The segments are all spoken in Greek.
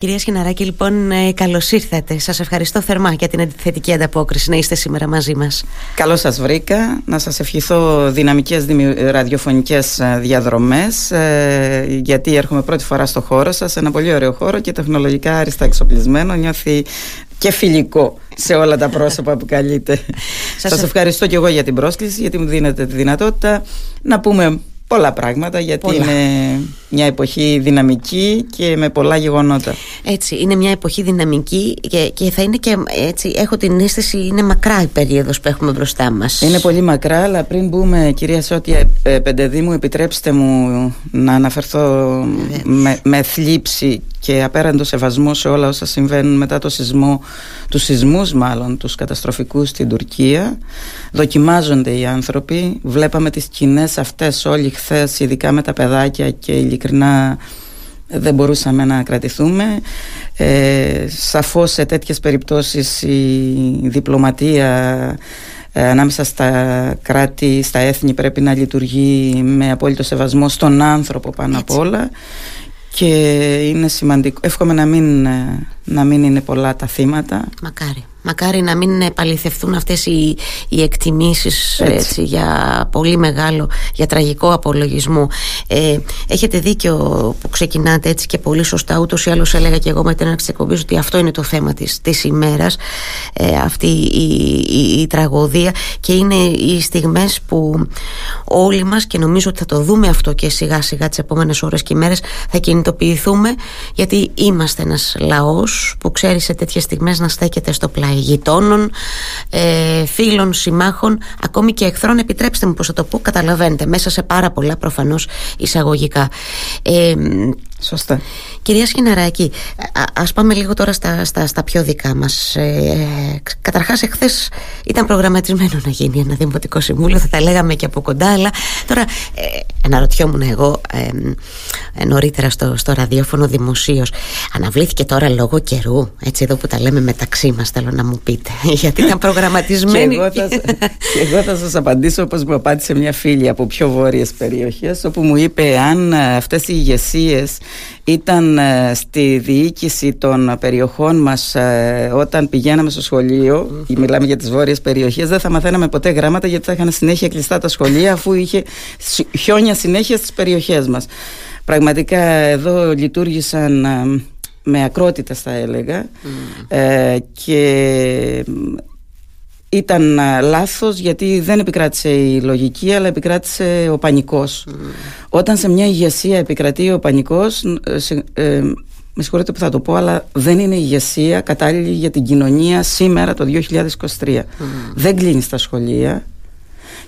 Κυρία Σχιναράκη, λοιπόν, ε, καλώς ήρθατε. Σας ευχαριστώ θερμά για την θετική ανταπόκριση να είστε σήμερα μαζί μας. Καλώς σας βρήκα. Να σας ευχηθώ δυναμικές ραδιοφωνικές ε, διαδρομές, ε, γιατί έρχομαι πρώτη φορά στο χώρο σας, ένα πολύ ωραίο χώρο και τεχνολογικά άριστα εξοπλισμένο. Νιώθει και φιλικό σε όλα τα πρόσωπα που καλείτε. Σας ευχαριστώ και εγώ για την πρόσκληση, γιατί μου δίνετε τη δυνατότητα να πούμε πολλά πράγματα γιατί είναι μια εποχή δυναμική και με πολλά γεγονότα. Έτσι, είναι μια εποχή δυναμική και, και θα είναι και έτσι, έχω την αίσθηση είναι μακρά η περίοδος που έχουμε μπροστά μας. Είναι πολύ μακρά, αλλά πριν μπούμε κυρία Σώτια ε, Πεντεδήμου επιτρέψτε μου να αναφερθώ με, με θλίψη και απέραντο σεβασμό σε όλα όσα συμβαίνουν μετά το σεισμό, τους σεισμούς μάλλον, τους καταστροφικούς στην Τουρκία. Δοκιμάζονται οι άνθρωποι. Βλέπαμε τις σκηνές αυτές όλοι χθες, ειδικά με τα παιδάκια και ειλικρινά δεν μπορούσαμε να κρατηθούμε. Ε, σαφώς σε τέτοιες περιπτώσεις η διπλωματία ε, ανάμεσα στα κράτη, στα έθνη πρέπει να λειτουργεί με απόλυτο σεβασμό στον άνθρωπο πάνω απ' όλα και είναι σημαντικό. Εύχομαι να μην, ε, να μην είναι πολλά τα θύματα. Μακάρι. Μακάρι να μην επαληθευτούν αυτές οι, οι εκτιμήσεις έτσι. για πολύ μεγάλο, για τραγικό απολογισμό. Ε, έχετε δίκιο που ξεκινάτε έτσι και πολύ σωστά, ούτως ή άλλως έλεγα και εγώ με την έναρξη της εκπομπής ότι αυτό είναι το θέμα της, της ημέρας, ε, αυτή η, η, η, τραγωδία και είναι οι στιγμές που όλοι μας και νομίζω ότι θα το δούμε αυτό και σιγά σιγά τις επόμενες ώρες και ημέρες θα κινητοποιηθούμε γιατί είμαστε ένας λαός που ξέρει σε τέτοιες στιγμές να στέκεται στο πλάι γειτόνων, ε, φίλων, συμμάχων, ακόμη και εχθρών. Επιτρέψτε μου πώ θα το πω, καταλαβαίνετε, μέσα σε πάρα πολλά προφανώς εισαγωγικά. Ε, Σωστά. Κυρία Σχιναράκη, α πάμε λίγο τώρα στα, στα, στα πιο δικά μας. Ε, Καταρχάς, εχθές ήταν προγραμματισμένο να γίνει ένα δημοτικό συμβούλιο, θα τα λέγαμε και από κοντά, αλλά τώρα ε, αναρωτιόμουν εγώ ε, νωρίτερα στο, στο ραδιόφωνο δημοσίως. Αναβλήθηκε τώρα λόγω καιρού, έτσι εδώ που τα λέμε μεταξύ μας, θέλω να μου πείτε. Γιατί ήταν προγραμματισμένη. και, εγώ θα, και εγώ θα σας απαντήσω όπως μου απάντησε μια φίλη από πιο βόρειες περιοχές, όπου μου είπε αν αυτές οι ηγεσίες ήταν ε, στη διοίκηση των περιοχών μας ε, όταν πηγαίναμε στο σχολείο μιλάμε για τις βόρειες περιοχές δεν θα μαθαίναμε ποτέ γράμματα γιατί θα είχαν συνέχεια κλειστά τα σχολεία αφού είχε χιόνια συνέχεια στις περιοχές μας. Πραγματικά εδώ λειτουργήσαν ε, με ακρότητες θα έλεγα. Και ήταν λάθος γιατί δεν επικράτησε η λογική αλλά επικράτησε ο πανικός. Όταν σε μια ηγεσία επικρατεί ο πανικός ε, ε, με συγχωρείτε που θα το πω αλλά δεν είναι ηγεσία κατάλληλη για την κοινωνία σήμερα το 2023 δεν κλείνεις στα σχολεία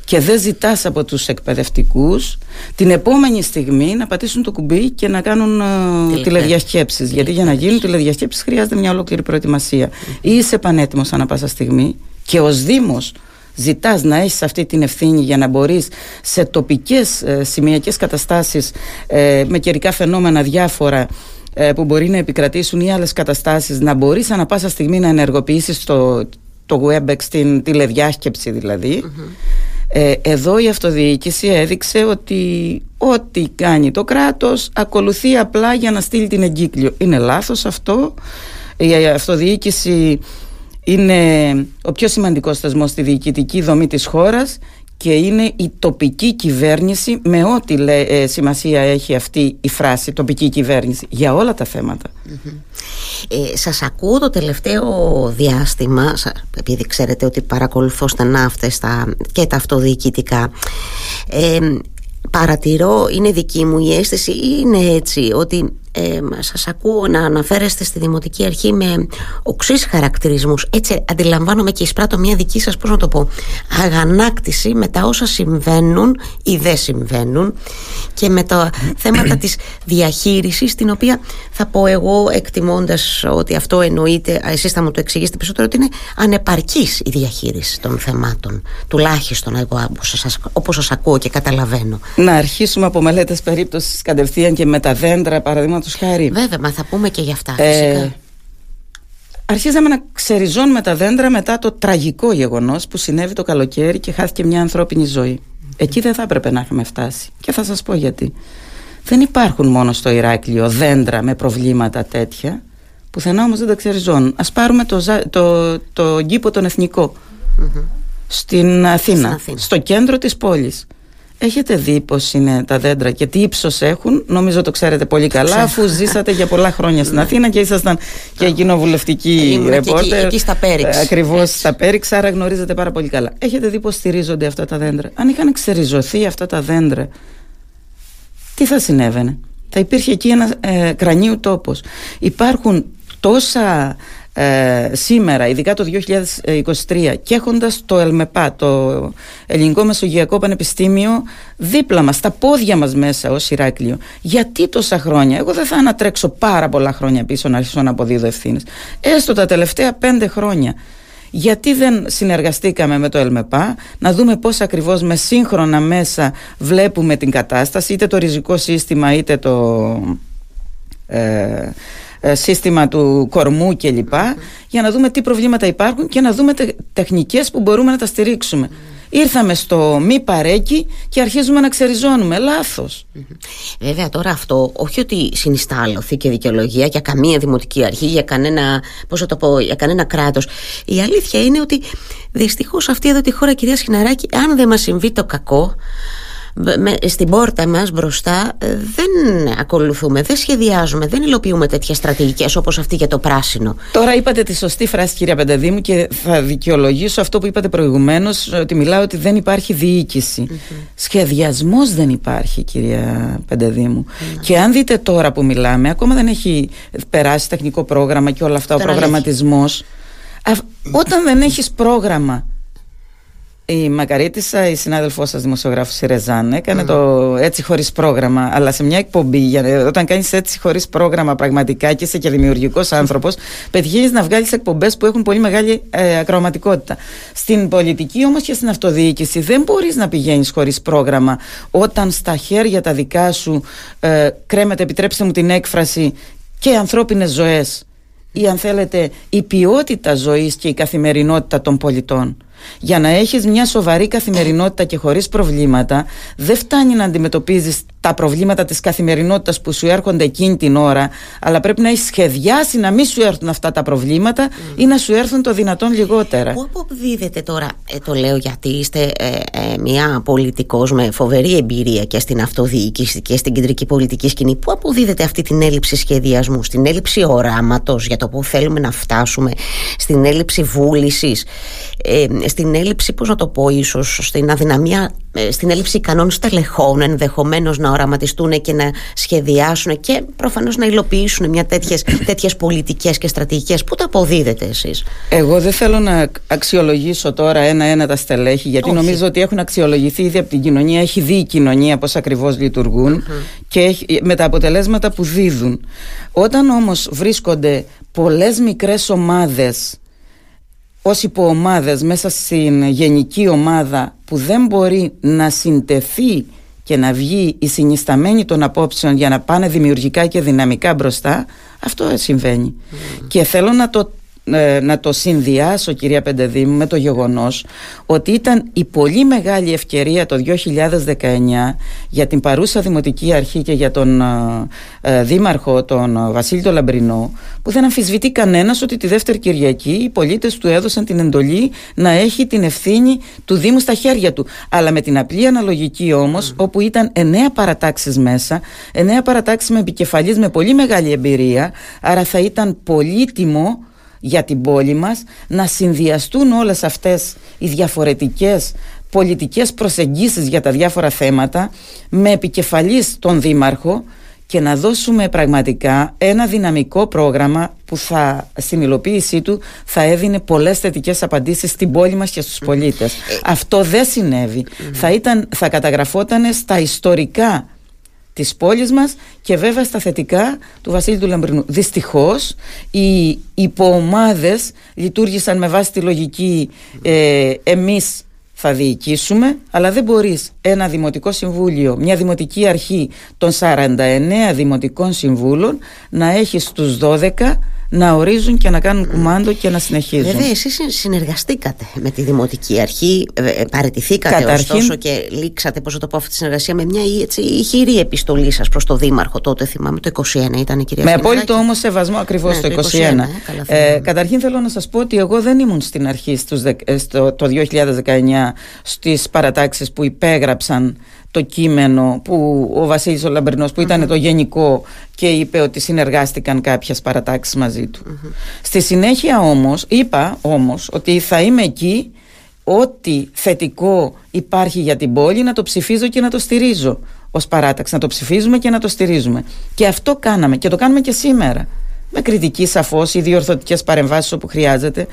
και δεν ζητάς από τους εκπαιδευτικούς την επόμενη στιγμή να πατήσουν το κουμπί και να κάνουν uh, τηλεδιασκέψεις. γιατί για να γίνουν τηλεδιασκέψεις χρειάζεται μια ολόκληρη προετοιμασία. Ή είσαι πανέτοιμος ανά πάσα στιγμή και ως Δήμος ζητάς να έχεις αυτή την ευθύνη για να μπορείς σε τοπικές ε, σημειακές καταστάσεις ε, με καιρικά φαινόμενα διάφορα ε, που μπορεί να επικρατήσουν ή άλλες καταστάσεις να μπορείς ανα πάσα στιγμή να ενεργοποιήσεις το, το WebEx την τηλεδιάσκεψη δηλαδη ε, εδώ η αυτοδιοίκηση έδειξε ότι ό,τι κάνει το κράτος ακολουθεί απλά για να στείλει την εγκύκλιο. Είναι λάθος αυτό. Η αυτοδιοίκηση είναι ο πιο σημαντικός θεσμός στη διοικητική δομή της χώρας και είναι η τοπική κυβέρνηση με ό,τι ε, σημασία έχει αυτή η φράση τοπική κυβέρνηση για όλα τα θέματα. Ε, σας ακούω το τελευταίο διάστημα επειδή ξέρετε ότι παρακολουθώ στενά αυτές τα, και τα αυτοδιοικητικά ε, παρατηρώ, είναι δική μου η αίσθηση ή είναι έτσι ότι ε, σας ακούω να αναφέρεστε στη Δημοτική Αρχή με οξύς χαρακτηρισμούς. Έτσι αντιλαμβάνομαι και εισπράττω μια δική σας πώς να το πω αγανάκτηση με τα όσα συμβαίνουν ή δεν συμβαίνουν και με τα θέματα της διαχείρισης την οποία θα πω εγώ εκτιμώντας ότι αυτό εννοείται εσείς θα μου το εξηγήσετε περισσότερο ότι είναι ανεπαρκής η διαχείριση των θεμάτων τουλάχιστον εγώ όπως σας ακούω και καταλαβαίνω. Να αρχίσουμε από μελέτες περίπτωσης κατευθείαν και με τα δέντρα παραδείγματο Βέβαια, μα θα πούμε και γι' αυτά. Ε, αρχίζαμε να ξεριζώνουμε τα δέντρα μετά το τραγικό γεγονός που συνέβη το καλοκαίρι και χάθηκε μια ανθρώπινη ζωή. Εκεί δεν θα έπρεπε να είχαμε φτάσει. Και θα σας πω γιατί. Δεν υπάρχουν μόνο στο Ηράκλειο δέντρα με προβλήματα τέτοια. Πουθενά όμως δεν τα ξεριζώνουν. Ας πάρουμε το, το, το κήπο τον εθνικο στην Αθήνα, στο κέντρο της πόλης. Έχετε δει πώς είναι τα δέντρα και τι ύψος έχουν; Νομίζω το ξέρετε πολύ καλά, αφού ζήσατε για πολλά χρόνια στην ναι. Αθήνα και ήσασταν και κοινοβουλευτική ρεπόρτερ. Εκεί στα Πέριξ. Ακριβώς στα Πέριξ, άρα γνωρίζετε πάρα πολύ καλά. Έχετε δει πώς στηρίζονται αυτά τα δέντρα; Αν είχαν ξεριζωθεί αυτά τα δέντρα, τι θα συνέβαινε; Θα υπήρχε εκεί ένα ε, κρανίου τόπος. Υπάρχουν τόσα ε, σήμερα, ειδικά το 2023 και έχοντας το ΕΛΜΕΠΑ, το Ελληνικό Μεσογειακό Πανεπιστήμιο δίπλα μας, στα πόδια μας μέσα ως Ηράκλειο γιατί τόσα χρόνια, εγώ δεν θα ανατρέξω πάρα πολλά χρόνια πίσω να αρχίσω να αποδίδω ευθύνες. έστω τα τελευταία πέντε χρόνια γιατί δεν συνεργαστήκαμε με το ΕΛΜΕΠΑ να δούμε πώς ακριβώς με σύγχρονα μέσα βλέπουμε την κατάσταση είτε το ριζικό σύστημα είτε το ε, ε, σύστημα του κορμού κλπ. Για να δούμε τι προβλήματα υπάρχουν και να δούμε τεχνικές που μπορούμε να τα στηρίξουμε. Ήρθαμε στο μη παρέκει και αρχίζουμε να ξεριζώνουμε. Λάθος. Βέβαια τώρα αυτό όχι ότι συνιστά και δικαιολογία για καμία δημοτική αρχή, για κανένα, πώς το πω, για κανένα κράτος. Η αλήθεια είναι ότι δυστυχώς αυτή εδώ τη χώρα κυρία Σχιναράκη αν δεν μας συμβεί το κακό στην πόρτα μας μπροστά ε, δεν ακολουθούμε, δεν σχεδιάζουμε, δεν υλοποιούμε τέτοιες στρατηγικές όπως αυτή για το πράσινο. Τώρα είπατε τη σωστή φράση κυρία Πενταδήμου και θα δικαιολογήσω αυτό που είπατε προηγουμένως ότι μιλάω ότι δεν υπάρχει διοίκηση. Mm-hmm. Σχεδιασμός δεν υπάρχει κυρία Πενταδήμου. Mm-hmm. Και αν δείτε τώρα που μιλάμε, ακόμα δεν έχει περάσει τεχνικό πρόγραμμα και όλα αυτά, ο προγραμματισμός. Όταν δεν έχεις πρόγραμμα η Μακαρίτησα, η συνάδελφός σας δημοσιογράφος η Ρεζάν, έκανε το έτσι χωρίς πρόγραμμα. Αλλά σε μια εκπομπή, για, όταν κάνεις έτσι χωρίς πρόγραμμα πραγματικά και είσαι και δημιουργικός άνθρωπος, πετυχαίνεις να βγάλεις εκπομπές που έχουν πολύ μεγάλη ε, ακροματικότητα. Στην πολιτική όμως και στην αυτοδιοίκηση δεν μπορείς να πηγαίνεις χωρίς πρόγραμμα όταν στα χέρια τα δικά σου ε, κρέμεται, επιτρέψτε μου την έκφραση, και ανθρώπινες ζωές ή αν θέλετε η ποιότητα ζωής και η καθημερινότητα των πολιτών. Για να έχεις μια σοβαρή καθημερινότητα και χωρίς προβλήματα δεν φτάνει να αντιμετωπίζεις τα προβλήματα της καθημερινότητας που σου έρχονται εκείνη την ώρα αλλά πρέπει να έχεις σχεδιάσει να μην σου έρθουν αυτά τα προβλήματα ή να σου έρθουν το δυνατόν λιγότερα. Πού αποδίδεται τώρα, ε, το λέω γιατί είστε ε, ε, μια πολιτικός με φοβερή εμπειρία και στην αυτοδιοίκηση και στην κεντρική πολιτική σκηνή, πού αποδίδεται αυτή την έλλειψη σχεδιασμού, στην έλλειψη οράματος για το που θέλουμε να φτάσουμε, στην έλλειψη βούλησης, ε, στην έλλειψη, πώς να το πω ίσως, στην αδυναμία, ε, στην έλλειψη ικανών στελεχών ενδεχομένως να οραματιστούν και να σχεδιάσουν και προφανώς να υλοποιήσουν μια τέτοιες, τέτοιες πολιτικές και στρατηγικές. Πού τα αποδίδετε εσείς; Εγώ δεν θέλω να αξιολογήσω τώρα ένα-ένα τα στελέχη γιατί νομίζω ότι έχουν αξιολογηθεί ήδη από την κοινωνία, έχει δει η κοινωνία πώς ακριβώς και με τα αποτελέσματα που δίδουν. Όταν όμως βρίσκονται πολλές μικρές ομάδες ως υποομάδες μέσα στην γενική ομάδα που δεν μπορεί να συντεθεί και να βγει η συνισταμένη των απόψεων για να πάνε δημιουργικά και δυναμικά μπροστά αυτό συμβαίνει mm. και θέλω να το ε, να το συνδυάσω κυρία Πεντεδήμου με το γεγονός ότι ήταν η πολύ μεγάλη ευκαιρία το 2019 για την παρούσα Δημοτική Αρχή και για τον ε, ε, Δήμαρχο τον Βασίλη το Λαμπρινό που δεν αμφισβητεί κανένας ότι τη δεύτερη Κυριακή οι πολίτες του έδωσαν την εντολή να έχει την ευθύνη του Δήμου στα χέρια του. Αλλά με την απλή αναλογική όμως όπου ήταν εννέα παρατάξεις μέσα εννέα παρατάξεις με επικεφαλής με πολύ μεγάλη εμπειρία άρα θα ήταν πολύτιμο για την πόλη μας να συνδυαστούν όλες αυτές οι διαφορετικές πολιτικές προσεγγίσεις για τα διάφορα θέματα με επικεφαλής τον Δήμαρχο και να δώσουμε πραγματικά ένα δυναμικό πρόγραμμα που θα, στην υλοποίησή του θα έδινε πολλές θετικές απαντήσεις στην πόλη μας και στους πολίτες. Ε, Αυτό δεν συνέβη. Θα, ήταν, θα καταγραφόταν στα ιστορικά της πόλης μας και βέβαια στα θετικά του Βασίλη του Λαμπρινού. Δυστυχώς οι υποομάδες λειτουργήσαν με βάση τη λογική ε, εμείς θα διοικήσουμε αλλά δεν μπορείς ένα δημοτικό συμβούλιο, μια δημοτική αρχή των 49 δημοτικών συμβούλων να έχεις τους 12 να ορίζουν και να κάνουν κουμάντο και να συνεχίζουν. Βέβαια, εσείς συνεργαστήκατε με τη Δημοτική Αρχή, ε, ε, παρετηθήκατε Καταρχήν, ωστόσο και λήξατε, πώς το πω, αυτή τη συνεργασία με μια έτσι, ηχηρή επιστολή σας προς το Δήμαρχο τότε, θυμάμαι, το 21 ήταν η κυρία Με απόλυτο όμως σεβασμό ακριβώς ναι, το 21. 21 ε, καταρχήν θέλω να σας πω ότι εγώ δεν ήμουν στην αρχή στους, στο, το 2019 στις παρατάξεις που υπέγραψαν το κείμενο που ο Βασίλης ο Λαμπρινός που ήταν το γενικό και είπε ότι συνεργάστηκαν κάποιες παρατάξεις μαζί του. Στη συνέχεια όμως είπα όμως ότι θα είμαι εκεί ό,τι θετικό υπάρχει για την πόλη να το ψηφίζω και να το στηρίζω ως παράταξη, να το ψηφίζουμε και να το στηρίζουμε. Και αυτό κάναμε και το κάνουμε και σήμερα με κριτική σαφώς ή διορθωτικές παρεμβάσεις όπου χρειάζεται.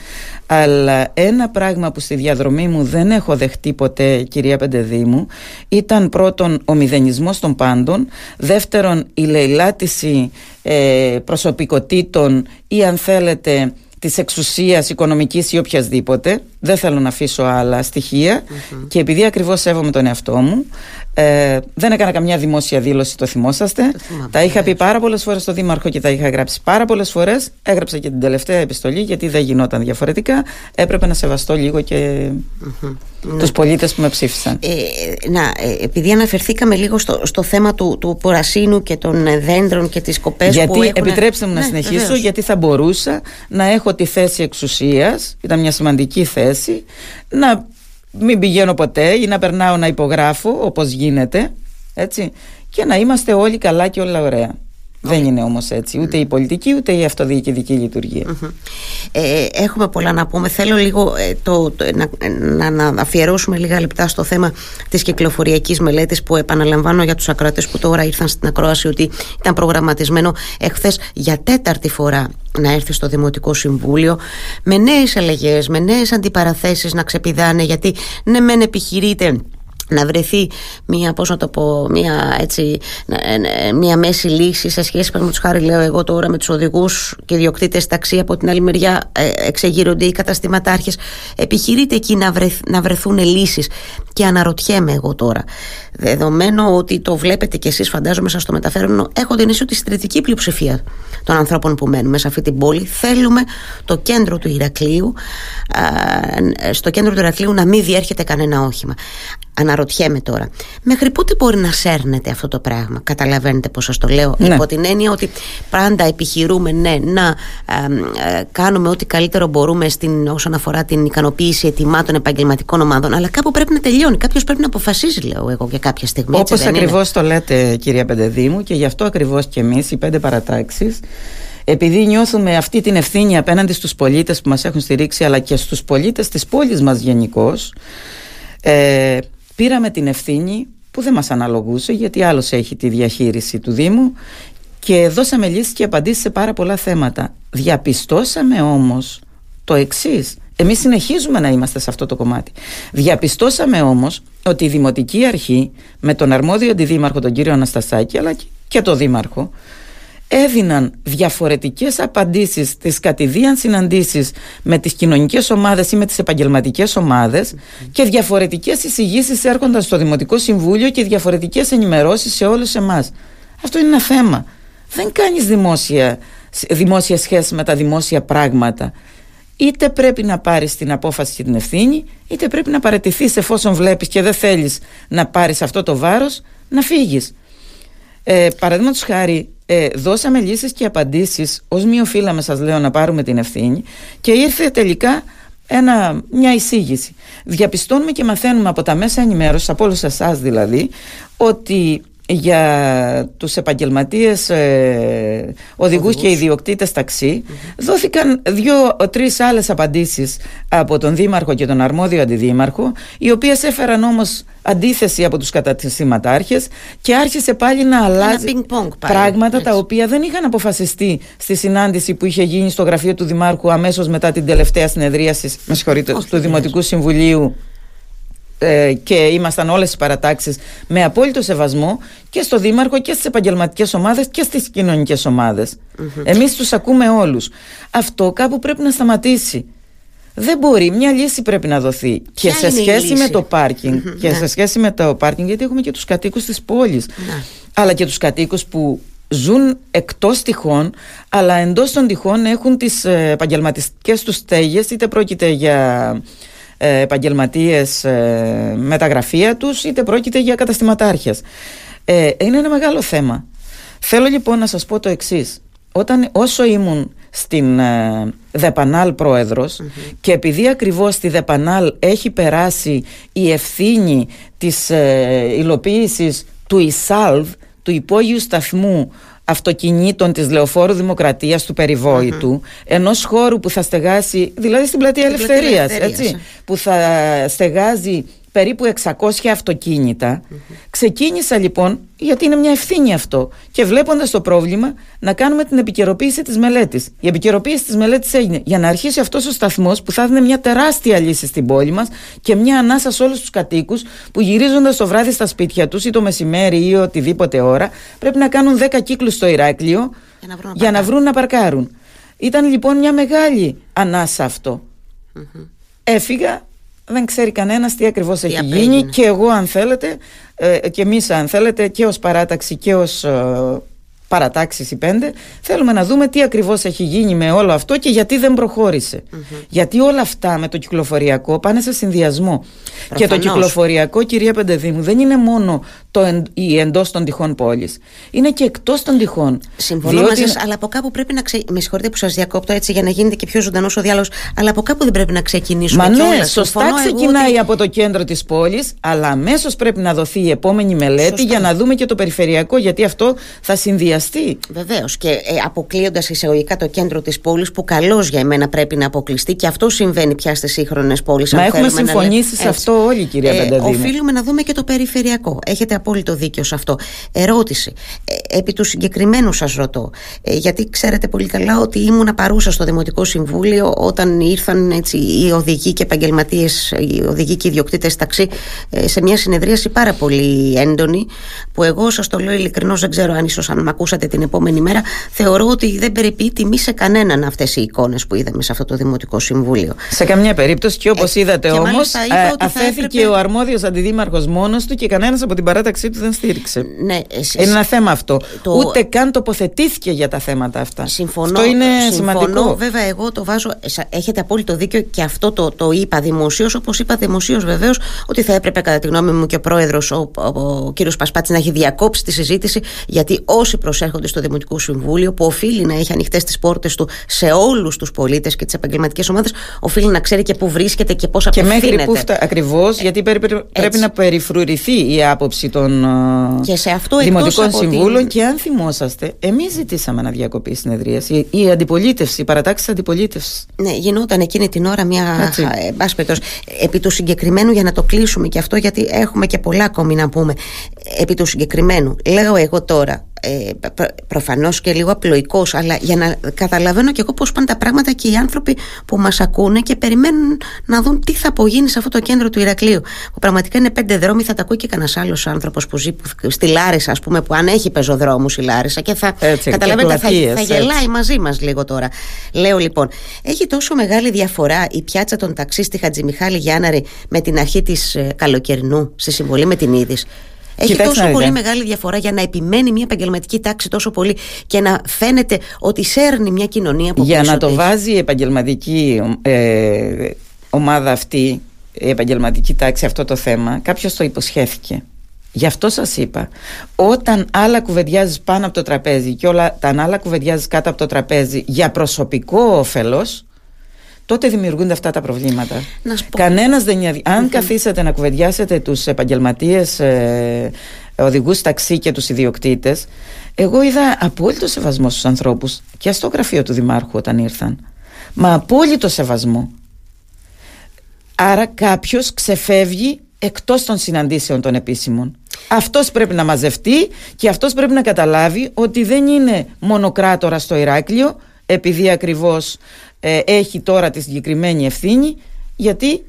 Αλλά ένα πράγμα που στη διαδρομή μου δεν έχω δεχτεί ποτέ κυρία Πεντεδήμου ήταν πρώτον ο μηδενισμός των πάντων δεύτερον η λαιλάτιση ε, προσωπικότητων ή αν θέλετε της εξουσίας οικονομικής ή οποιασδήποτε δεν θέλω να αφήσω άλλα και επειδή ακριβώς σέβομαι τον εαυτό μου ε, δεν έκανα καμιά δημόσια δήλωση, το θυμόσαστε. τα είχα πει πάρα πολλές φορές στο Δήμαρχο και τα είχα γράψει πάρα πολλές φορές. Έγραψα και την τελευταία επιστολή γιατί δεν γινόταν διαφορετικά. Έπρεπε να σεβαστώ λίγο και mm-hmm. τους ναι. πολίτες που με ψήφισαν. Ε, να, ε, επειδή αναφερθήκαμε λίγο στο, στο θέμα του, του πορασίνου και των δέντρων και τις κοπές γιατί, που. Γιατί, επιτρέψτε μου να ναι, συνεχίσω, γιατί θα μπορούσα να έχω τη θέση εξουσίας, ήταν μια σημαντική θέση, να μην πηγαίνω ποτέ ή να περνάω να υπογράφω όπως γίνεται έτσι, και να είμαστε όλοι καλά και όλα ωραία. Δεν είναι όμως έτσι. Ούτε η πολιτική ούτε η αυτοδιοικητική Ε, έχουμε πολλά να πούμε. Θέλω λίγο ε, το, να, να, να αφιερώσουμε λίγα λεπτά στο θέμα της κυκλοφοριακής μελέτης που επαναλαμβάνω για τους ακροατές που τώρα ήρθαν στην ακρόαση ότι ήταν προγραμματισμένο εχθές για τέταρτη φορά να έρθει στο Δημοτικό Συμβούλιο με νέες αλλαγές, με νέες αντιπαραθέσεις να ξεπηδάνε γιατί ναι μεν επιχειρείται να βρεθεί μια, πώς να το πω, μια, έτσι, μια μέση λύση σε σχέση με τους χάρη λέω εγώ τώρα με τους οδηγούς και διοκτήτες ταξί από την άλλη μεριά ε, εξεγείρονται οι καταστηματάρχες. Επιχειρείται εκεί να, να βρεθούν λύσεις. Και αναρωτιέμαι εγώ τώρα δεδομένου ότι το βλέπετε κι εσείς φαντάζομαι σας το μεταφέρω έχω την αίσθηση ότι στη τριετική πλειοψηφία των ανθρώπων που μένουμε σε αυτή την πόλη θέλουμε το κέντρο του Ηρακλείου στο κέντρο του Ηρακλείου να μην διέρχεται κανένα όχημα Αναρωτιέμαι τώρα, μέχρι πότε μπορεί να σέρνεται αυτό το πράγμα; Καταλαβαίνετε πώ σα το λέω. Ναι. Υπό την έννοια ότι πάντα επιχειρούμε ναι, να ε, κάνουμε ό,τι καλύτερο μπορούμε στην, όσον αφορά την ικανοποίηση ετοιμάτων επαγγελματικών ομάδων. Αλλά κάπου πρέπει να τελειώνει. Κάποιος πρέπει να αποφασίζει, λέω εγώ, για κάποια στιγμή. Όπως ακριβώς το λέτε, κυρία Πεντεδήμου, και γι' αυτό ακριβώς και εμείς, οι πέντε παρατάξεις, επειδή νιώθουμε αυτή την ευθύνη απέναντι στους πολίτες που μας έχουν στηρίξει αλλά και στους πολίτες της πόλης μας γενικώς. Ε, πήραμε την ευθύνη που δεν μας αναλογούσε γιατί άλλος έχει τη διαχείριση του Δήμου και δώσαμε λύσεις και απαντήσεις σε πάρα πολλά θέματα. Διαπιστώσαμε όμως το εξής. Εμείς συνεχίζουμε να είμαστε σε αυτό το κομμάτι. Διαπιστώσαμε όμως ότι η Δημοτική Αρχή με τον αρμόδιο αντιδήμαρχο τον κύριο Αναστασάκη αλλά και το Δήμαρχο έδιναν διαφορετικές απαντήσεις στις κατηδίαν συναντήσεις με τις κοινωνικές ομάδες ή με τις επαγγελματικές και διαφορετικές εισηγήσεις έρχονταν στο Δημοτικό Συμβούλιο και διαφορετικές ενημερώσεις σε όλους εμάς. Αυτό είναι ένα θέμα. Δεν κάνεις δημόσια, δημόσια σχέση με τα δημόσια πράγματα. Είτε πρέπει να πάρεις την απόφαση και την ευθύνη, είτε πρέπει να παραιτηθείς εφόσον βλέπεις και δεν θέλεις να πάρεις αυτό το βάρος, να φύγεις. Ε, Παραδείγματος χάρη, ε, δώσαμε λύσεις και απαντήσεις ως μη οφείλαμε σας λέω να πάρουμε την ευθύνη και ήρθε τελικά ένα, μια εισήγηση. Διαπιστώνουμε και μαθαίνουμε από τα μέσα ενημέρωσης, από όλους εσάς δηλαδή, ότι για τους επαγγελματίες ε, οδηγούς και ιδιοκτήτες δόθηκαν δύο-τρεις άλλες απαντήσεις από τον Δήμαρχο και τον αρμόδιο αντιδήμαρχο οι οποίες έφεραν όμως αντίθεση από τους καταστηματάρχες και άρχισε πάλι να αλλάζει πράγματα τα οποία δεν είχαν αποφασιστεί στη συνάντηση που είχε γίνει στο γραφείο του Δημάρχου αμέσως μετά την τελευταία συνεδρίαση με του Δημοτικού Συμβουλίου ε, και ήμασταν όλες οι παρατάξεις με απόλυτο σεβασμό και στο Δήμαρχο και στις επαγγελματικές ομάδες και στις κοινωνικές ομάδες. Mm-hmm. Εμείς τους ακούμε όλους. Αυτό κάπου πρέπει να σταματήσει. Δεν μπορεί, μια λύση πρέπει να δοθεί. και σε σχέση με το πάρκινγκ, και ναι. σε σχέση με το πάρκινγκ, γιατί έχουμε και τους κατοίκους της πόλης, ναι. αλλά και τους κατοίκους που ζουν εκτός τυχών αλλά εντός των τυχών έχουν τις ε, επαγγελματικέ τους στέγες είτε πρόκειται για ε, επαγγελματίες με τα γραφεία τους είτε πρόκειται για καταστηματάρχες. Ε, είναι ένα μεγάλο θέμα. Θέλω λοιπόν να σας πω το εξής. Όταν, όσο ήμουν στην ε, Δεπανάλ προεδρος και επειδή ακριβώς στη Δεπανάλ έχει περάσει η ευθύνη της ε, υλοποίησης του ΙΣΑΛΒ, του υπόγειου σταθμού αυτοκινήτων της Λεωφόρου Δημοκρατίας του περιβόητου mm-hmm. ενός χώρου που θα στεγάσει δηλαδή στην πλατεία Ελευθερίας, έτσι, που θα στεγάζει περίπου 600 αυτοκίνητα. Ξεκίνησα λοιπόν, γιατί είναι μια ευθύνη αυτό, και βλέποντας το πρόβλημα, να κάνουμε την επικαιροποίηση της μελέτης. Η επικαιροποίηση της μελέτης έγινε για να αρχίσει αυτός ο σταθμός που θα είναι μια τεράστια λύση στην πόλη μας και μια ανάσα σε όλους τους κατοίκους που γυρίζοντας το βράδυ στα σπίτια τους ή το μεσημέρι ή οτιδήποτε ώρα, πρέπει να κάνουν 10 κύκλους στο Ηράκλειο για να βρουν, για να, βρουν να παρκάρουν. Ήταν λοιπόν μια μεγάλη ανάσα Έφυγα, δεν ξέρει κανένας τι ακριβώς έχει γίνει. Και εγώ αν θέλετε ε, και εμείς αν θέλετε και ως παράταξη και ως ε, παρατάξεις οι πέντε, θέλουμε να δούμε τι ακριβώς έχει γίνει με όλο αυτό και γιατί δεν προχώρησε. Γιατί όλα αυτά με το κυκλοφοριακό πάνε σε συνδυασμό. Και το κυκλοφοριακό, κυρία Πεντεδήμου, δεν είναι μόνο το εν, η εντός των τυχών πόλης. Είναι και εκτός των τυχών. Συμφωνώ διότι... μαζί αλλά από κάπου πρέπει να ξεκινήσουμε. Με συγχωρείτε που σας διακόπτω έτσι για να γίνεται και πιο ζωντανός ο διάλογος, αλλά από κάπου δεν πρέπει να ξεκινήσουμε. Μα ναι, σωστά ξεκινάει από το κέντρο της πόλης, αλλά αμέσως πρέπει να δοθεί η επόμενη μελέτη για να δούμε και το περιφερειακό, γιατί αυτό θα συνδυαστεί Βεβαίως. Και ε, αποκλείοντας εισαγωγικά το κέντρο της πόλης, που καλώς για εμένα πρέπει να αποκλειστεί, και αυτό συμβαίνει πια στις σύγχρονες πόλεις. Μα έχουμε συμφωνήσει σε αυτό όλοι, κυρία ε, Οφείλουμε να δούμε και το περιφερειακό. Έχετε απόλυτο δίκιο σε αυτό. Ερώτηση. Ε, επί του συγκεκριμένου σας ρωτώ. Ε, γιατί ξέρετε πολύ καλά ότι ήμουν παρούσα στο Δημοτικό Συμβούλιο όταν ήρθαν έτσι, οι οδηγοί και επαγγελματίες, οι οδηγοί και ιδιοκτήτες ταξί ε, σε μια συνεδρίαση πάρα πολύ έντονη, που εγώ σας το λέω ειλικρινώς, δεν ξέρω αν ίσως αν ακούσατε την επόμενη μέρα, θεωρώ ότι δεν περιποιεί τιμή σε κανέναν αυτές οι εικόνες που είδαμε σε αυτό το Δημοτικό Συμβούλιο. Σε καμιά περίπτωση και όπως ε, είδατε όμως, ε, αφέθηκε έπρεπε... ο αρμόδιος αντιδήμαρχος μόνος του και κανένας από την παράταξή του δεν στήριξε. Ναι, Είναι ένα θέμα αυτό. Το... Ούτε καν τοποθετήθηκε για τα θέματα αυτά. Συμφωνώ, αυτό είναι συμφωνώ, σημαντικό. Βέβαια, εγώ το βάζω. Έχετε απόλυτο δίκιο και αυτό το, το είπα δημοσίως, όπως είπα δημοσίως βεβαίως, ότι θα έπρεπε κατά τη γνώμη μου και ο πρόεδρος, ο, ο, ο, κύριος Πασπάτης, να έχει διακόψει τη συζήτηση, γιατί όσοι προσέρχονται στο Δημοτικό Συμβούλιο, που οφείλει να έχει ανοιχτές τις πόρτες του σε όλους τους πολίτες και τις επαγγελματικές ομάδες, οφείλει να ξέρει και πού βρίσκεται και πώς απευθύνεται. Και μέχρι πού ακριβώς, ε, γιατί πρέπει, πρέπει να περιφρουρηθεί η άποψη των ε, και σε αυτό Δημοτικών Συμβούλων. Και αν θυμόσαστε, εμείς ζητήσαμε να διακοπεί η συνεδρία. Η, η αντιπολίτευση, η παρατάξη αντιπολίτευσης. Ναι, γινόταν εκείνη την ώρα μια. Ε, επί του συγκεκριμένου, για να το κλείσουμε και αυτό, γιατί έχουμε και πολλά ακόμη να πούμε. Επί του συγκεκριμένου, λέω εγώ τώρα, ε, προφανώς και λίγο απλοϊκός αλλά για να καταλαβαίνω και εγώ πώς πάνε τα πράγματα και οι άνθρωποι που μας ακούνε και περιμένουν να δουν τι θα απογίνει σε αυτό το κέντρο του Ηρακλείου που πραγματικά είναι πέντε δρόμοι θα τα ακούει και κανένας άλλος άνθρωπος που ζει στη Λάρισα ας πούμε που αν έχει πεζοδρόμους η Λάρισα και θα καταλαβαίνετε θα, θα γελάει μαζί μας λίγο τώρα. Λέω λοιπόν έχει τόσο μεγάλη διαφορά η πιάτσα των ταξί στη Χατζημιχάλη Γιάνναρη με την αρχή της ε, καλοκαιρινού στη συμβολή με την είδηση έχει τόσο πολύ μεγάλη διαφορά για να επιμένει μια επαγγελματική τάξη τόσο πολύ και να φαίνεται ότι σέρνει μια κοινωνία που Για να το βάζει η επαγγελματική ε, ομάδα αυτή, η επαγγελματική τάξη αυτό το θέμα, κάποιος το υποσχέθηκε. Γι' αυτό σας είπα, όταν άλλα κουβεντιάζεις πάνω από το τραπέζι και όλα τα άλλα κουβεντιάζεις κάτω από το τραπέζι για προσωπικό όφελος, τότε δημιουργούνται αυτά τα προβλήματα. Κανένας δεν νοιάζει. Αν καθίσετε να κουβεντιάσετε τους επαγγελματίες ε, οδηγούς ταξί και τους ιδιοκτήτες, εγώ είδα απόλυτο σεβασμό στους ανθρώπους και στο γραφείο του Δημάρχου όταν ήρθαν. Μα απόλυτο σεβασμό. Άρα κάποιος ξεφεύγει εκτός των συναντήσεων των επίσημων. Αυτός πρέπει να μαζευτεί και αυτός πρέπει να καταλάβει ότι δεν είναι μονοκράτορα στο Ηράκλειο επειδή ακριβώς ε, έχει τώρα τη συγκεκριμένη ευθύνη γιατί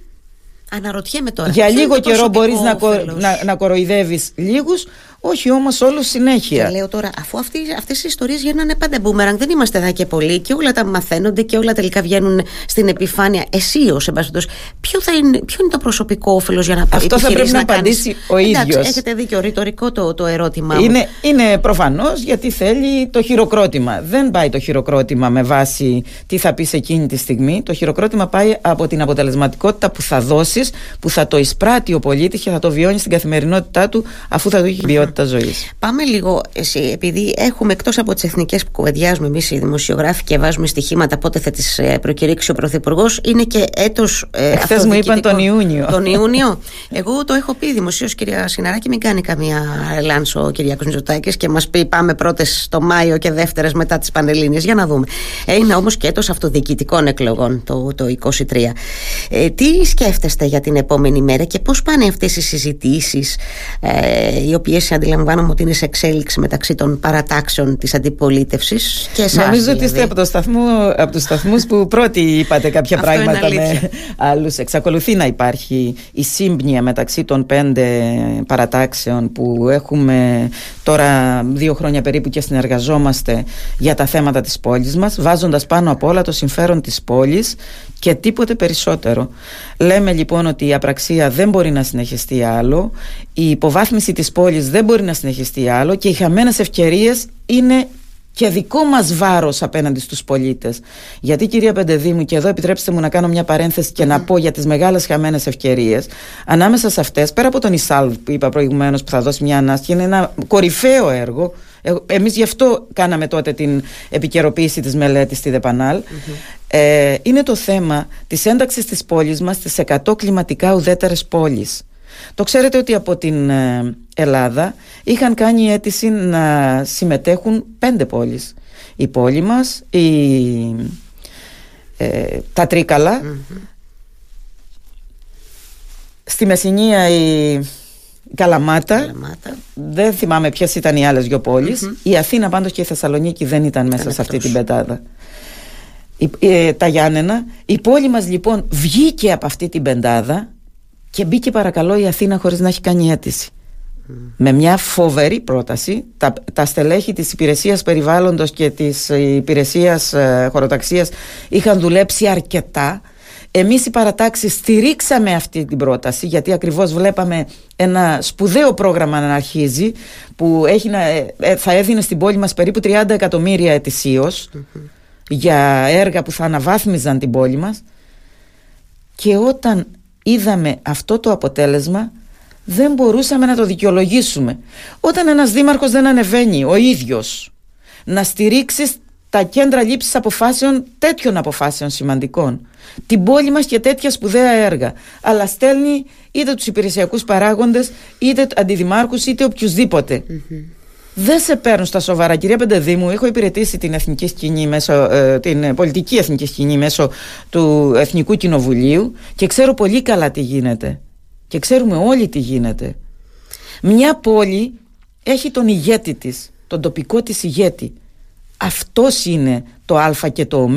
Αναρωτιέμαι τώρα. Για λίγο καιρό μπορείς να, να, να κοροϊδεύεις λίγους, όχι όμως όλους συνέχεια. Και λέω τώρα, αφού αυτοί, αυτές οι ιστορίες γίνανε πάντα μπούμερανγκ, δεν είμαστε εδώ και πολλοί και όλα τα μαθαίνονται και όλα τελικά βγαίνουν στην επιφάνεια. Εσύ ως εμπάσχετος, ποιο, θα είναι, ποιο είναι το προσωπικό όφελος για να Αυτό θα πρέπει να, απαντήσει ο ίδιος. έχετε δίκιο, ρητορικό το, το ερώτημα. Είναι, είναι προφανώς γιατί θέλει το χειροκρότημα. Δεν πάει το χειροκρότημα με βάση τι θα πεις εκείνη τη στιγμή. Το χειροκρότημα πάει από την αποτελεσματικότητα που θα δώσεις, που θα το εισπράττει ο πολίτης και θα το βιώνει στην καθημερινότητά του αφού θα του έχει ποιότητα ζωής. Πάμε λίγο, εσύ, επειδή έχουμε εκτός από τις εθνικές που κουβεντιάζουμε εμείς οι δημοσιογράφοι και βάζουμε στοιχήματα πότε θα τις ε, προκηρύξει ο Πρωθυπουργός, είναι και έτος. Ε, Χθε μου είπαν τον Ιούνιο. Τον Ιούνιο. Εγώ το έχω πει δημοσίως, κυρία Συναράκη, μην κάνει καμία λάνσο ο Κυριακός Μητσοτάκης και μας πει πάμε πρώτες το Μάιο και δεύτερες μετά τις Πανελλήνιες. Για να δούμε. Ε, είναι όμως και έτος αυτοδιοικητικών εκλογών το, το 23. Ε, τι σκέφτεστε για την επόμενη μέρα και πώς πάνε αυτές οι συζητήσεις, ε, οι οποίες αντιλαμβάνομαι ότι είναι σε εξέλιξη μεταξύ των παρατάξεων της αντιπολίτευσης και εσάς. Νομίζω δηλαδή. ότι είστε από, το σταθμό, από τους σταθμούς που πρώτοι είπατε κάποια πράγματα με άλλους. Εξακολουθεί να υπάρχει η σύμπνοια μεταξύ των πέντε παρατάξεων που έχουμε τώρα δύο χρόνια περίπου και συνεργαζόμαστε για τα θέματα της πόλης μας βάζοντας πάνω απ' όλα το συμφέρον της πόλης και τίποτε περισσότερο. Λέμε λοιπόν ότι η απραξία δεν μπορεί να συνεχιστεί άλλο, η υποβάθμιση της πόλης δεν μπορεί να συνεχιστεί άλλο και οι χαμένες ευκαιρίες είναι και δικό μας βάρος απέναντι στους πολίτες. Γιατί κυρία Πεντεδήμου και εδώ επιτρέψτε μου να κάνω μια παρένθεση και να πω για τις μεγάλες χαμένες ευκαιρίες. Ανάμεσα σε αυτές, πέρα από τον Ισάλβ που είπα προηγουμένως που θα δώσει μια ανάσκη, είναι ένα κορυφαίο έργο. Ε, εμείς γι' αυτό κάναμε τότε την επικαιροποίηση της μελέτης στη δεπαναλ ε, είναι το θέμα της ένταξης της πόλης μας στις 100 κλιματικά ουδέτερες πόλεις το ξέρετε ότι από την ε, Ελλάδα είχαν κάνει αίτηση να συμμετέχουν πέντε πόλεις. Η πόλη μας η, ε, τα τρικαλα στη Μεσσηνία η Καλαμάτα. Δεν θυμάμαι ποιες ήταν οι άλλες δύο Η Αθήνα πάντως και η Θεσσαλονίκη δεν ήταν μέσα σε αυτή την πετάδα. Ε, τα Γιάννενα. Η πόλη μας λοιπόν βγήκε από αυτή την πεντάδα και μπήκε παρακαλώ η Αθήνα χωρίς να έχει κάνει αίτηση. Με μια φοβερή πρόταση, τα, τα στελέχη της υπηρεσίας περιβάλλοντος και της υπηρεσίας ε, χωροταξίας είχαν δουλέψει αρκετά. Εμείς οι παρατάξεις στηρίξαμε αυτή την πρόταση γιατί ακριβώς βλέπαμε ένα σπουδαίο πρόγραμμα να αρχίζει που έχει να, ε, ε, θα έδινε στην πόλη μας περίπου 30 εκατομμύρια για έργα που θα αναβάθμιζαν την πόλη μας. Και όταν είδαμε αυτό το αποτέλεσμα δεν μπορούσαμε να το δικαιολογήσουμε. Όταν ένας δήμαρχος δεν ανεβαίνει ο ίδιος να στηρίξει τα κέντρα λήψης αποφάσεων τέτοιων αποφάσεων σημαντικών. Την πόλη μας και τέτοια σπουδαία έργα. Αλλά στέλνει είτε τους υπηρεσιακούς παράγοντες είτε αντιδημάρχους είτε δεν σε παίρνουν στα σοβαρά κυρία Πεντεδήμου. Έχω υπηρετήσει την, εθνική σκηνή μέσω, ε, την πολιτική εθνική σκηνή μέσω του Εθνικού Κοινοβουλίου και ξέρω πολύ καλά τι γίνεται. Και ξέρουμε όλοι τι γίνεται. Μια πόλη έχει τον ηγέτη της τον τοπικό της ηγέτη. Αυτός είναι το α και το ω,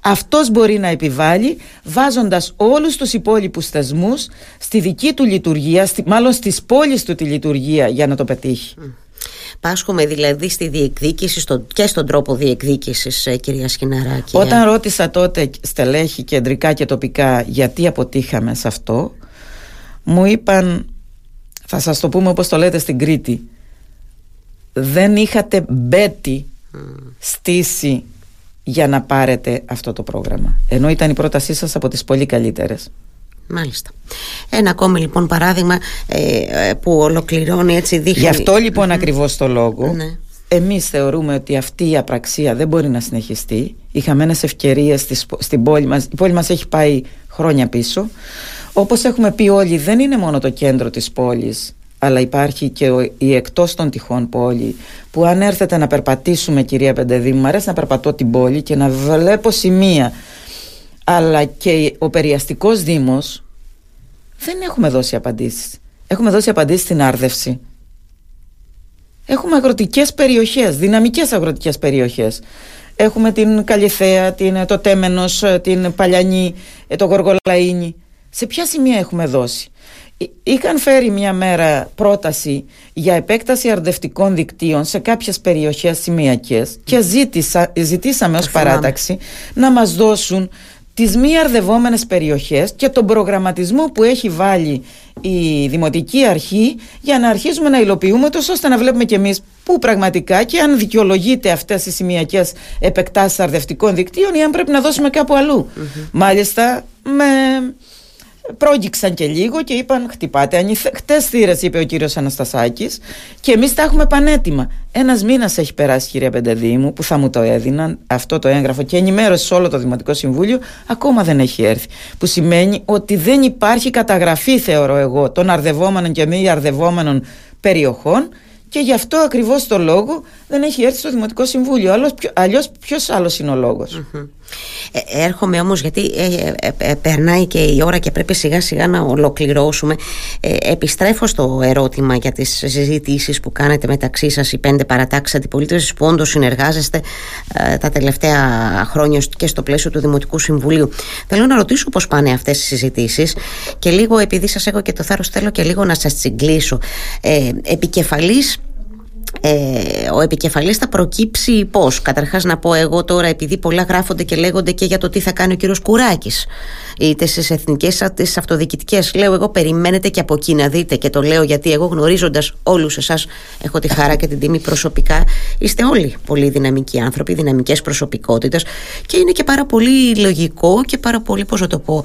αυτός μπορεί να επιβάλλει βάζοντας όλους τους υπόλοιπους θεσμούς στη δική του λειτουργία, στη, μάλλον στις πόλεις του τη λειτουργία για να το πετύχει. Πάσχουμε δηλαδή στη διεκδίκηση στο, και στον τρόπο διεκδίκησης ε, κυρία Σχοιναράκη. Όταν ρώτησα τότε στελέχη κεντρικά και τοπικά γιατί αποτύχαμε σε αυτό μου είπαν θα σας το πούμε όπως το λέτε στην Κρήτη δεν είχατε μπέτη στήσει για να πάρετε αυτό το πρόγραμμα. Ενώ ήταν η πρότασή σας από τις πολύ καλύτερες. Μάλιστα. Ένα ακόμη λοιπόν παράδειγμα ε, που ολοκληρώνει έτσι δείχνει... Γι' αυτό λοιπόν ακριβώς το λόγο ναι. εμείς θεωρούμε ότι αυτή η απραξία δεν μπορεί να συνεχιστεί. Οι χαμένες ευκαιρίες στην πόλη μας, η πόλη μας έχει πάει χρόνια πίσω. Όπως έχουμε πει όλοι δεν είναι μόνο το κέντρο της πόλης αλλά υπάρχει και η εκτός των τυχών πόλη που αν έρθετε να περπατήσουμε κυρία Πεντεδί μου αρέσει να περπατώ την πόλη και να βλέπω σημεία αλλά και ο περιαστικός δήμος δεν έχουμε δώσει απαντήσεις. Έχουμε δώσει απαντήσεις στην άρδευση. Έχουμε αγροτικές περιοχές δυναμικές αγροτικές περιοχές. Έχουμε την Καλυθέα, την, το Τέμενος την Παλιανή, το Γοργολαΐνη σε ποια σημεία έχουμε δώσει; Είχαν φέρει μια μέρα πρόταση για επέκταση αρδευτικών δικτύων σε κάποιες περιοχές σημειακές και ζήτησα, ζητήσαμε ως παράταξη να μας δώσουν τις μη αρδευόμενες περιοχές και τον προγραμματισμό που έχει βάλει η Δημοτική Αρχή για να αρχίσουμε να υλοποιούμε τόσο ώστε να βλέπουμε κι εμείς που πραγματικά και αν δικαιολογείται αυτές οι σημειακές επεκτάσεις αρδευτικών δικτύων ή αν πρέπει να δώσουμε κάπου Μάλιστα με πρόγγιξαν και λίγο και είπαν χτυπάτε ανοιχτέ θύρες, είπε ο κύριος Αναστασάκης, και εμείς τα έχουμε πανέτοιμα. Ένας μήνας έχει περάσει, κυρία Πεντεδήμου, που θα μου το έδιναν αυτό το έγγραφο και ενημέρωση σε όλο το Δημοτικό Συμβούλιο, ακόμα δεν έχει έρθει. Που σημαίνει ότι δεν υπάρχει καταγραφή, θεωρώ εγώ, των αρδευόμενων και μη αρδευόμενων περιοχών και γι' αυτό ακριβώς το λόγο δεν έχει έρθει στο Δημοτικό Συμβούλιο. Αλλιώς, ποιος άλλος είναι ο λογο ε, έρχομαι όμως γιατί ε, ε, περνάει και η ώρα και πρέπει σιγά σιγά να ολοκληρώσουμε. Επιστρέφω στο ερώτημα για τις συζητήσεις που κάνετε μεταξύ σας οι πέντε παρατάξεις αντιπολίτευσης που όντως συνεργάζεστε τα τελευταία χρόνια και στο πλαίσιο του Δημοτικού Συμβουλίου. Θέλω να ρωτήσω πώς πάνε αυτές οι συζητήσεις και λίγο επειδή σας έχω και το θάρρος θέλω και λίγο να σας τσιγκλίσω. Ε, επικεφαλής ε, ο επικεφαλής θα προκύψει πώς; Καταρχάς να πω εγώ τώρα επειδή πολλά γράφονται και λέγονται και για το τι θα κάνει ο κύριος Κουράκης είτε στις εθνικές τι αυτοδιοικητικές. Λέω εγώ, περιμένετε και από εκεί να δείτε. Και το λέω γιατί εγώ γνωρίζοντας όλους εσάς, έχω τη χαρά και την τιμή προσωπικά. Είστε όλοι πολύ δυναμικοί άνθρωποι, δυναμικές προσωπικότητες. Και είναι και πάρα πολύ λογικό και πάρα πολύ, πώς το πω,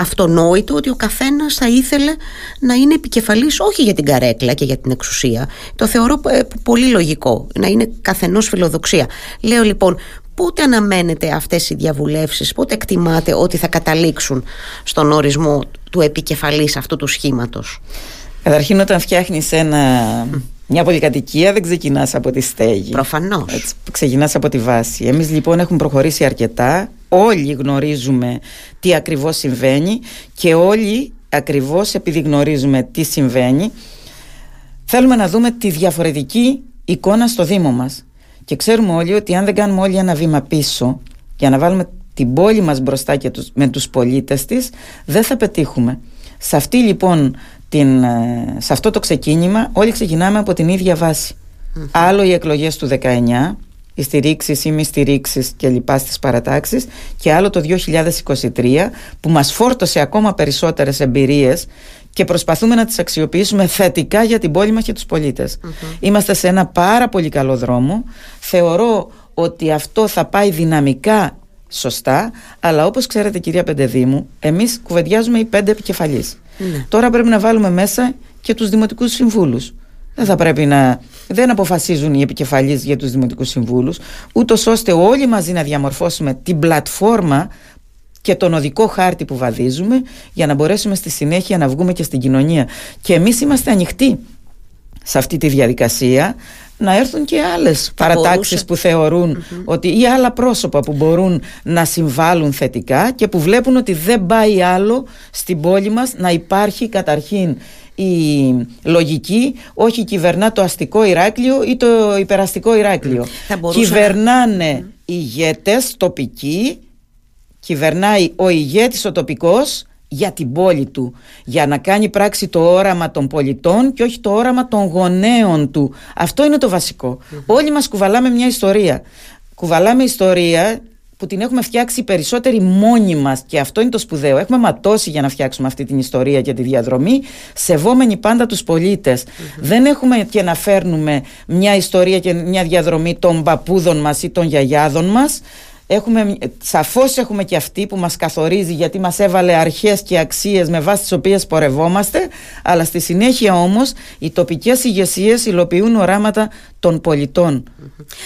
αυτονόητο ότι ο καθένας θα ήθελε να είναι επικεφαλής όχι για την καρέκλα και για την εξουσία. Το θεωρώ ε, πολύ λογικό. Να είναι καθενός φιλοδοξία. Λέω λοιπόν, Πότε αναμένετε αυτές οι διαβουλεύσεις, πότε εκτιμάτε ότι θα καταλήξουν στον ορισμό του επικεφαλής αυτού του σχήματος; Καταρχήν όταν φτιάχνεις ένα, μια πολυκατοικία δεν ξεκινάς από τη στέγη. Προφανώς. Έτσι, ξεκινάς από τη βάση. Εμείς λοιπόν έχουμε προχωρήσει αρκετά, όλοι γνωρίζουμε τι ακριβώς συμβαίνει και όλοι ακριβώς επειδή γνωρίζουμε τι συμβαίνει θέλουμε να δούμε τη διαφορετική εικόνα στο Δήμο μας. Και ξέρουμε όλοι ότι αν δεν κάνουμε όλοι ένα βήμα πίσω για να βάλουμε την πόλη μας μπροστά και τους, με τους πολίτες της, δεν θα πετύχουμε. Σε, αυτή, λοιπόν, την, ε, σε αυτό το ξεκίνημα όλοι ξεκινάμε από την ίδια Άλλο οι εκλογές του 19, οι στηρίξεις ή μη στηρίξεις και λοιπά στις παρατάξεις και άλλο το 2023 που μας φόρτωσε ακόμα περισσότερες εμπειρίες και προσπαθούμε να τις αξιοποιήσουμε θετικά για την πόλη μας και τους πολίτες. Είμαστε σε ένα πάρα πολύ καλό δρόμο. Θεωρώ ότι αυτό θα πάει δυναμικά σωστά, αλλά όπως ξέρετε κυρία Πεντεδήμου, εμείς κουβεντιάζουμε οι πέντε επικεφαλείς. Ναι. Τώρα πρέπει να βάλουμε μέσα και τους δημοτικούς συμβούλους. Δεν θα πρέπει να. Δεν αποφασίζουν οι επικεφαλείς για τους δημοτικούς συμβούλους, ούτως ώστε όλοι μαζί να διαμορφώσουμε την πλατφόρμα και τον οδικό χάρτη που βαδίζουμε για να μπορέσουμε στη συνέχεια να βγούμε και στην κοινωνία. Και εμείς είμαστε ανοιχτοί σε αυτή τη διαδικασία να έρθουν και άλλες παρατάξεις που θεωρουν ότι ή άλλα πρόσωπα που μπορούν να συμβάλλουν θετικά και που βλέπουν ότι δεν πάει άλλο στην πόλη μας να υπάρχει καταρχήν η λογική όχι κυβερνά το αστικό Ηράκλειο ή το υπεραστικό Ηράκλειο. Κυβερνάνε mm. ηγέτες τοπικοί κυβερνάει ο ηγέτης ο τοπικός για την πόλη του για να κάνει πράξη το όραμα των πολιτών και όχι το όραμα των γονέων του. Αυτό είναι το βασικο όλοι μας κουβαλάμε μια ιστορία. Κουβαλάμε ιστορία που την έχουμε φτιάξει περισσότεροι μόνοι μας και αυτό είναι το σπουδαίο. Έχουμε ματώσει για να φτιάξουμε αυτή την ιστορία και τη διαδρομή σεβόμενοι πάντα τους πολίτες. Δεν έχουμε και να φέρνουμε μια ιστορία και μια διαδρομή των παππούδων μας ή των γιαγιάδων μας Έχουμε, σαφώς έχουμε και αυτή που μας καθορίζει γιατί μας έβαλε αρχές και αξίες με βάση τις οποίες πορευόμαστε αλλά στη συνέχεια όμως οι τοπικές ηγεσίες υλοποιούν οράματα των πολιτών.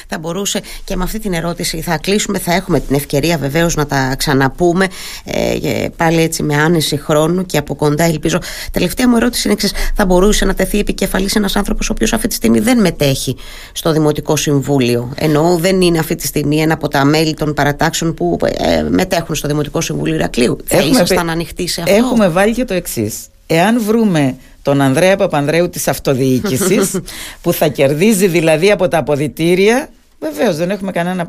Θα μπορούσε και με αυτή την ερώτηση θα κλείσουμε, θα έχουμε την ευκαιρία βεβαίως να τα ξαναπούμε ε, πάλι έτσι με άνεση χρόνου και από κοντά ελπίζω. Τελευταία μου ερώτηση είναι εξής, θα μπορούσε να τεθεί επικεφαλής ένας άνθρωπος ο οποίος αυτή τη στιγμή δεν μετέχει στο Δημοτικό Συμβούλιο ενώ δεν είναι αυτή τη στιγμή ένα από τα μέλη των παρατάξεων που ε, μετέχουν στο Δημοτικό Συμβούλιο Ηρακλείου. Θα ήσασταν ανοιχτοί σε αυτό; Έχουμε βάλει και το εξής. Εάν βρούμε τον Ανδρέα Παπανδρέου της αυτοδιοίκησης που θα κερδίζει δηλαδή από τα αποδητήρια Βεβαίως, δεν έχουμε κανένα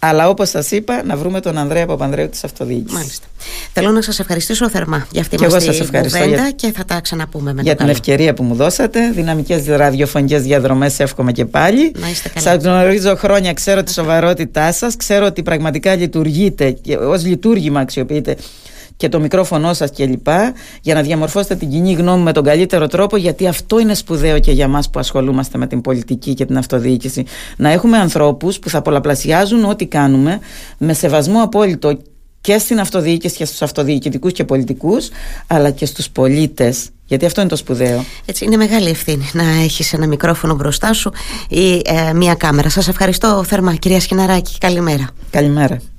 Αλλά όπως σας είπα, να βρούμε τον Ανδρέα Παπανδρέου της Αυτοδιοίκησης. Μάλιστα. Θέλω να σας ευχαριστήσω θερμά για αυτή την κουβέντα για... και θα τα ξαναπούμε μετά. Για την ευκαιρία που μου δώσατε. Δυναμικές ραδιοφωνικές διαδρομές εύχομαι και πάλι. Σας γνωρίζω χρόνια, ξέρω τη σοβαρότητά σας, ξέρω ότι πραγματικά λειτουργείτε, ως λειτουργήμα αξιοποιείτε και το μικρόφωνο σας κλπ για να διαμορφώσετε την κοινή γνώμη με τον καλύτερο τρόπο γιατί αυτό είναι σπουδαίο και για μας που ασχολούμαστε με την πολιτική και την αυτοδιοίκηση να έχουμε ανθρώπους που θα πολλαπλασιάζουν ό,τι κάνουμε με σεβασμό απόλυτο και στην αυτοδιοίκηση και στους αυτοδιοικητικούς και πολιτικούς αλλά και στους πολίτες γιατί αυτό είναι το σπουδαίο. Έτσι, είναι μεγάλη ευθύνη να έχεις ένα μικρόφωνο μπροστά σου ή ε, μία κάμερα. Σας ευχαριστώ θερμά κυρία Σκηναράκη. Καλημέρα. Καλημέρα.